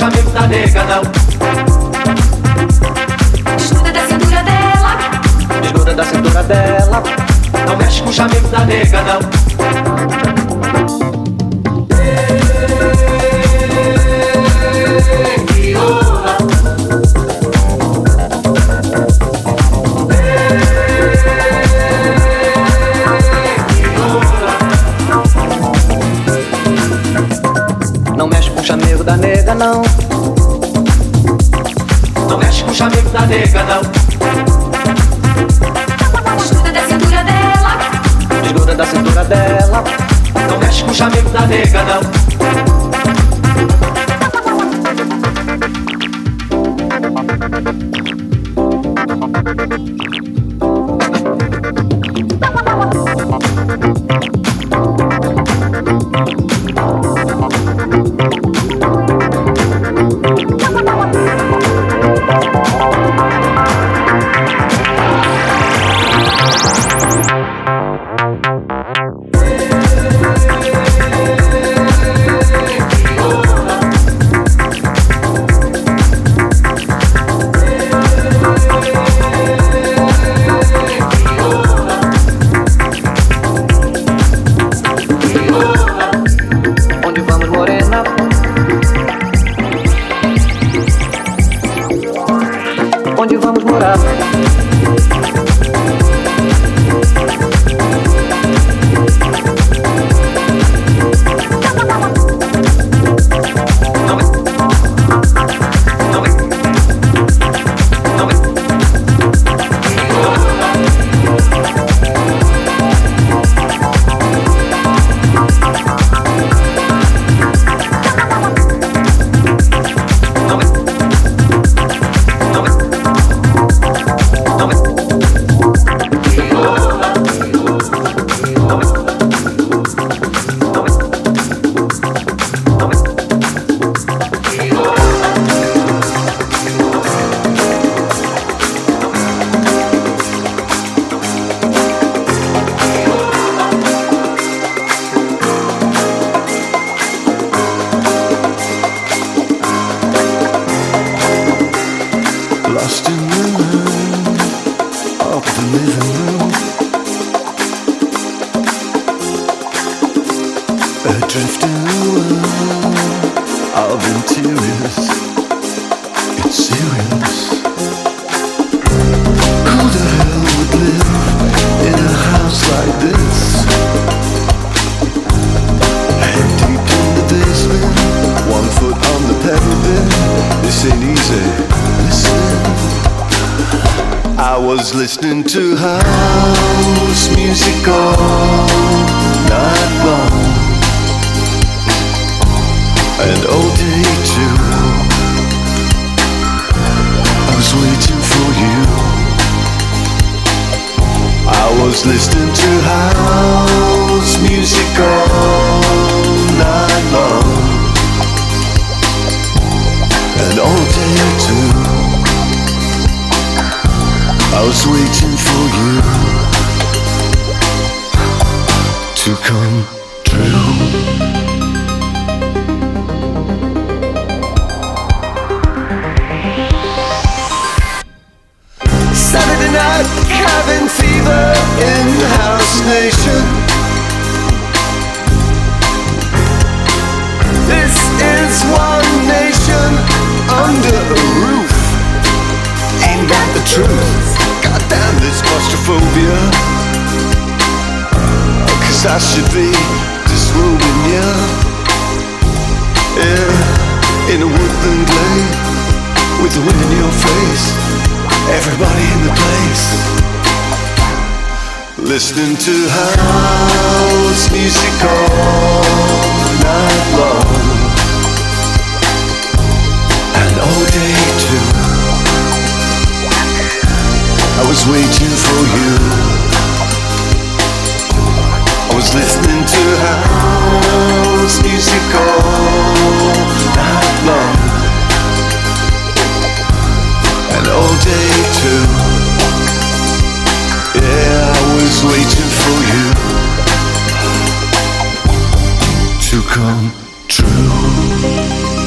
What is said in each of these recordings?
chamego da nega não. Desnuda da cintura dela, desnuda da cintura dela. Não mexe com o chamego da nega não. não. Não mexe com o chamego da nega, não. Desgruda da cintura dela. Desgruda da cintura dela. Não mexe com o chamego da nega, não. was listening to house music all night long and all day too. I was waiting for you. I was listening to house music all night long and all day too. I was waiting for you to come true. Saturday night, cabin fever in house nation. This is one nation under a roof. Ain't that the truth? understand this claustrophobia. Cause I should be disrobing you yeah, In a woodland glade With the wind in your face. Everybody in the place. Listening to house music all night long. And all day too. I was waiting for you. I was listening to house music all night long and all day too. Yeah, I was waiting for you to come true.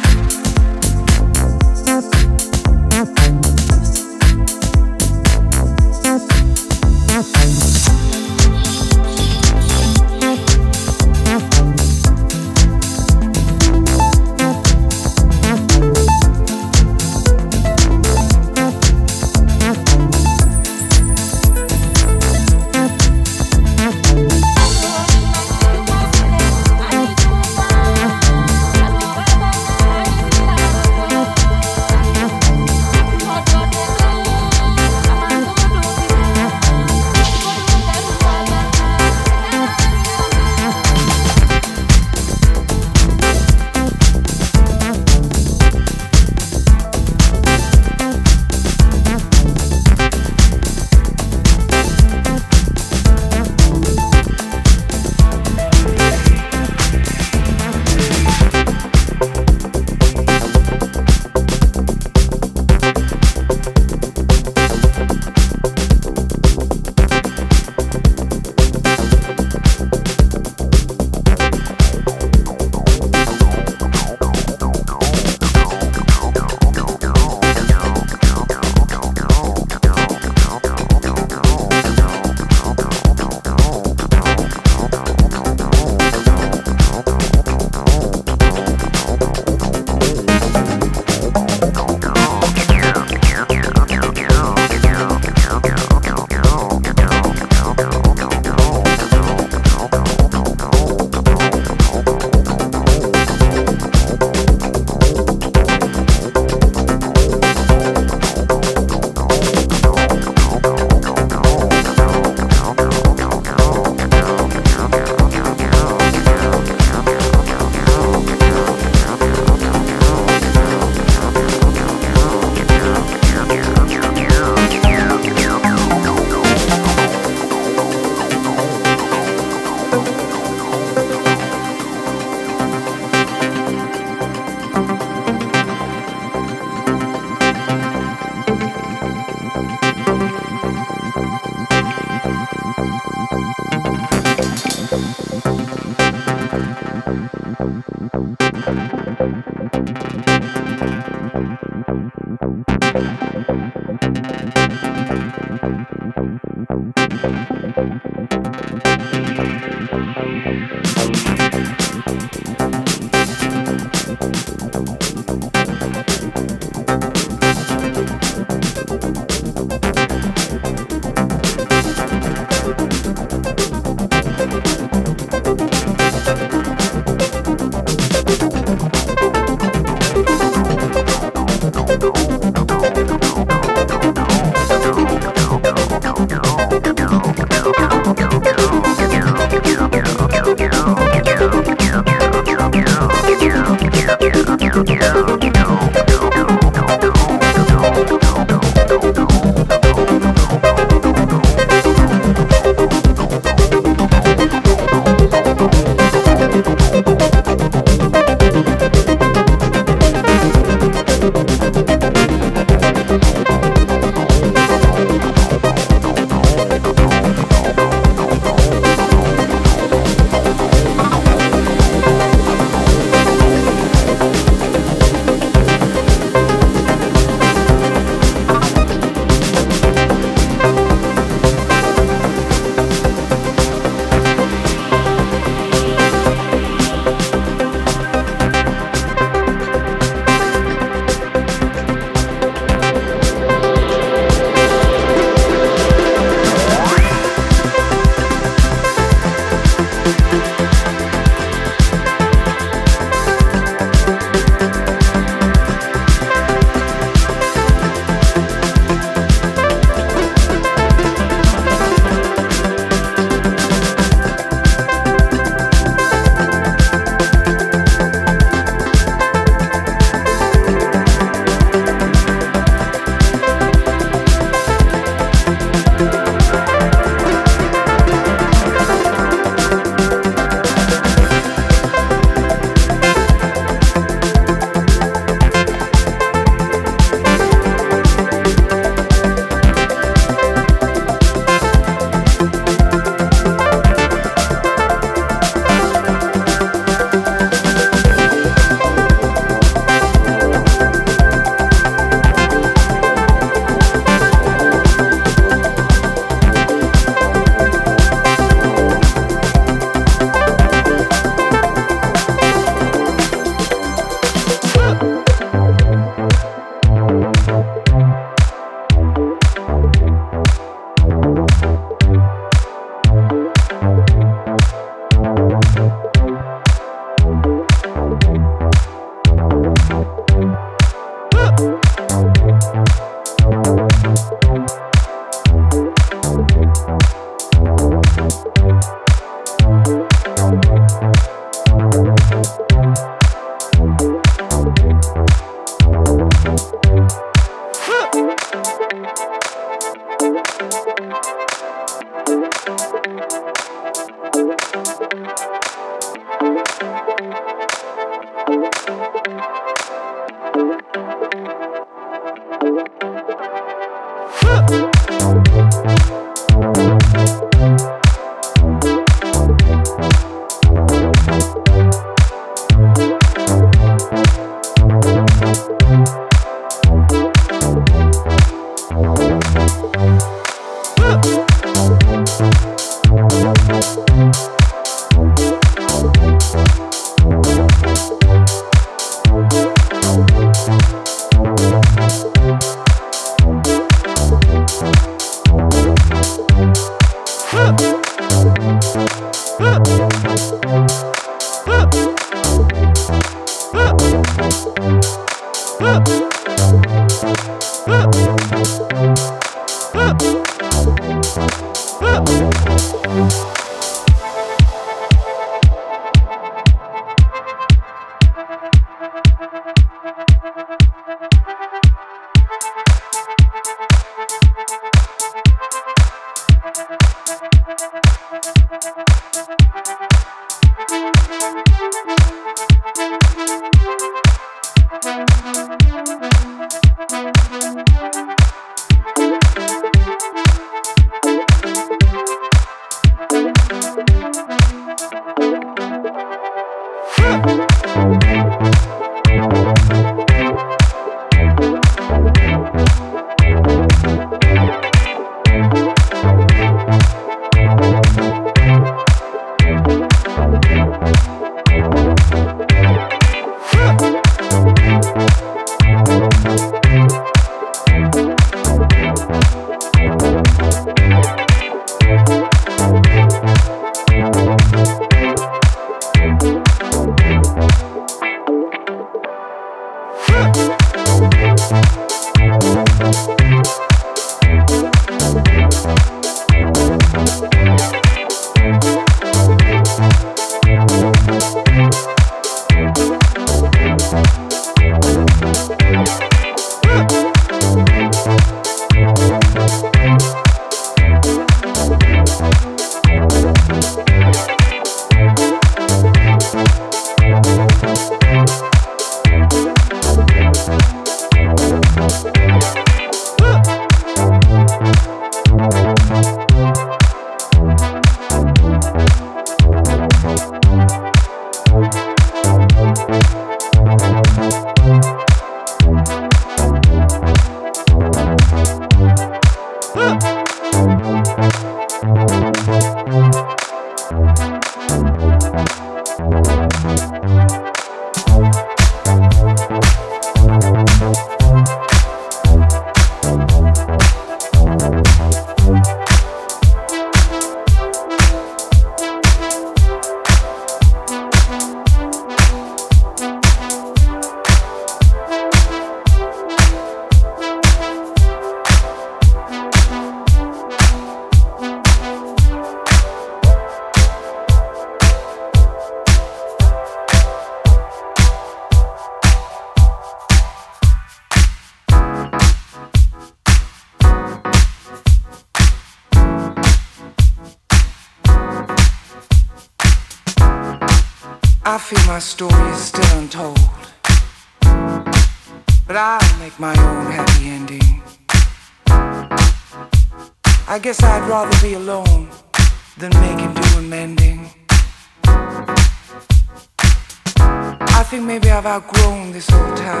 I think maybe I've outgrown this old town.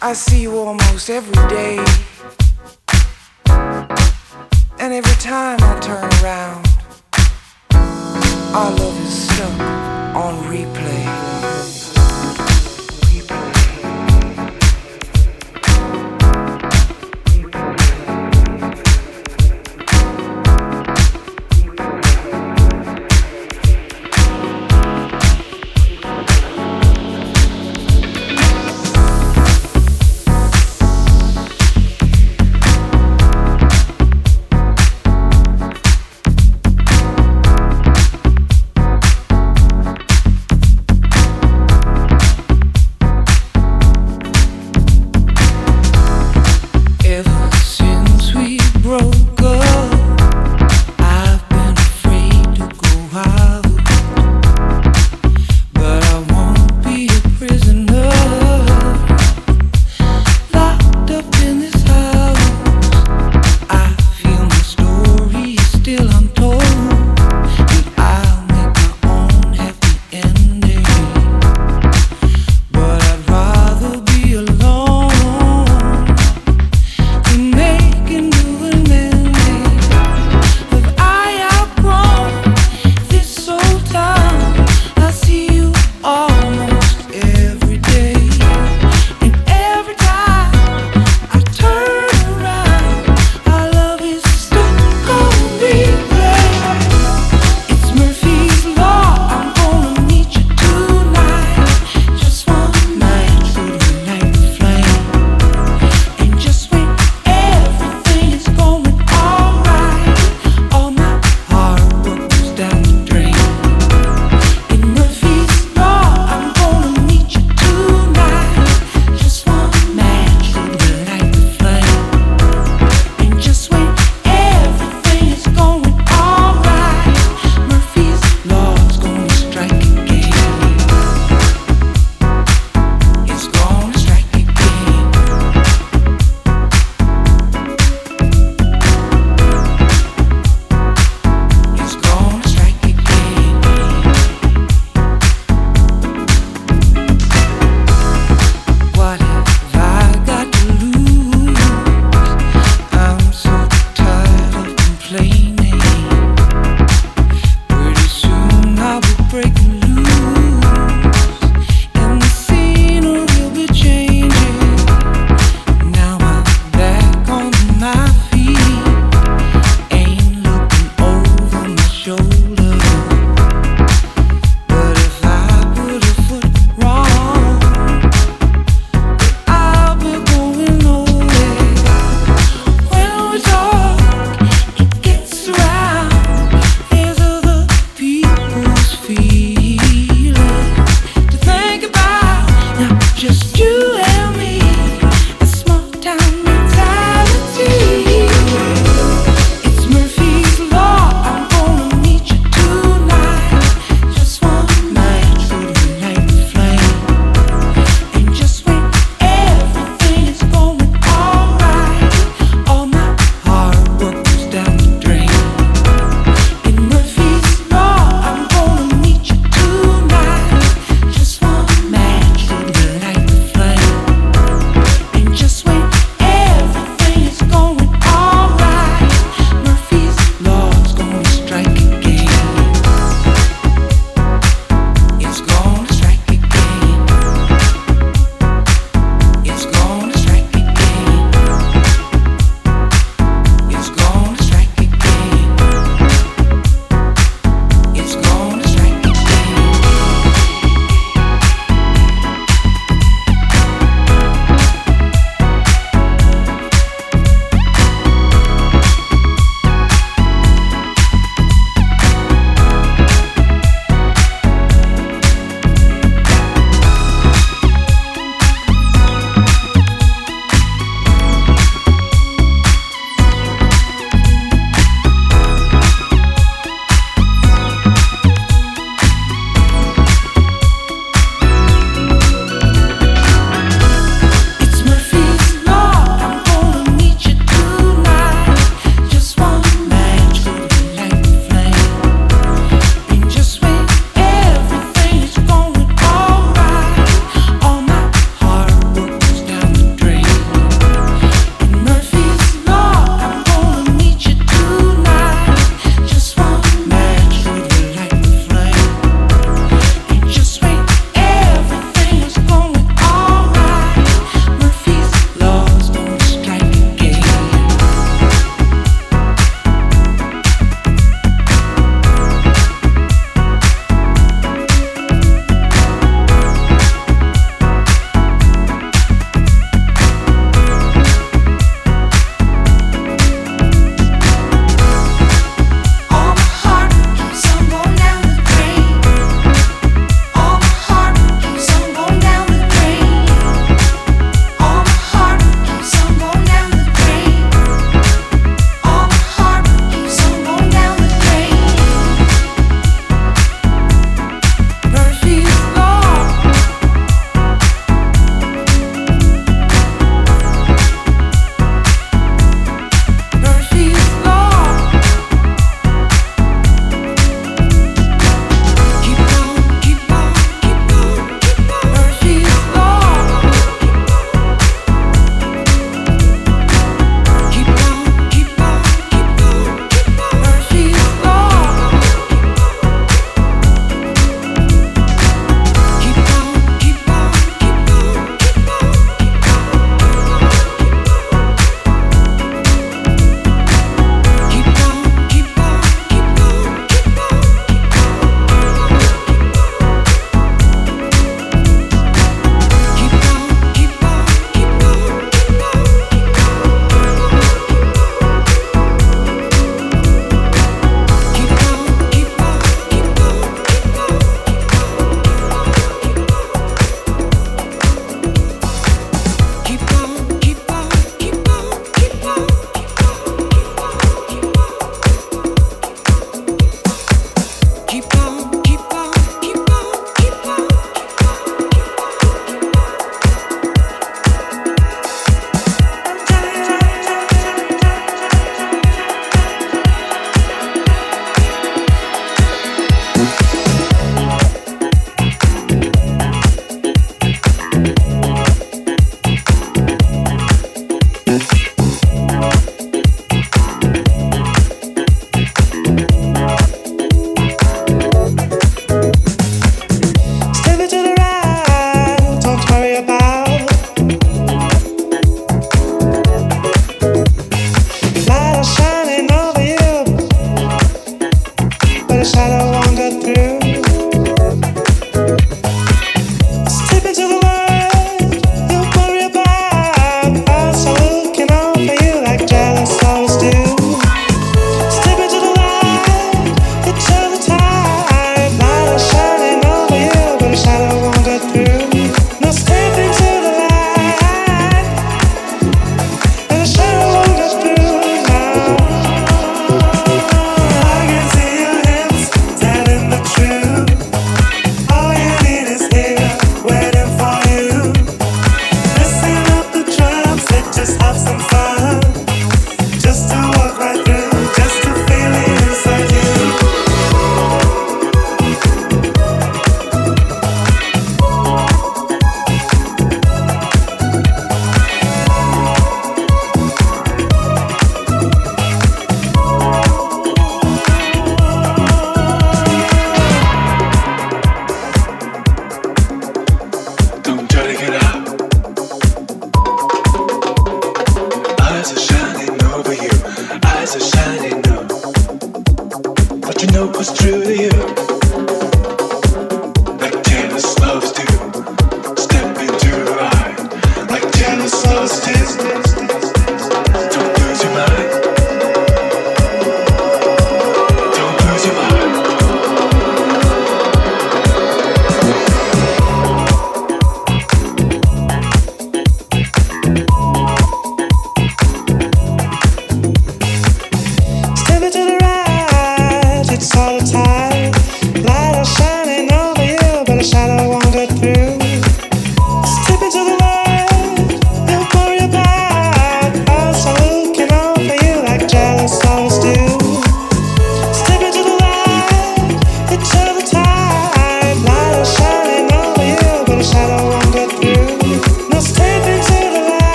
I see you almost every day. And every time I turn around, our love is stuck on replay.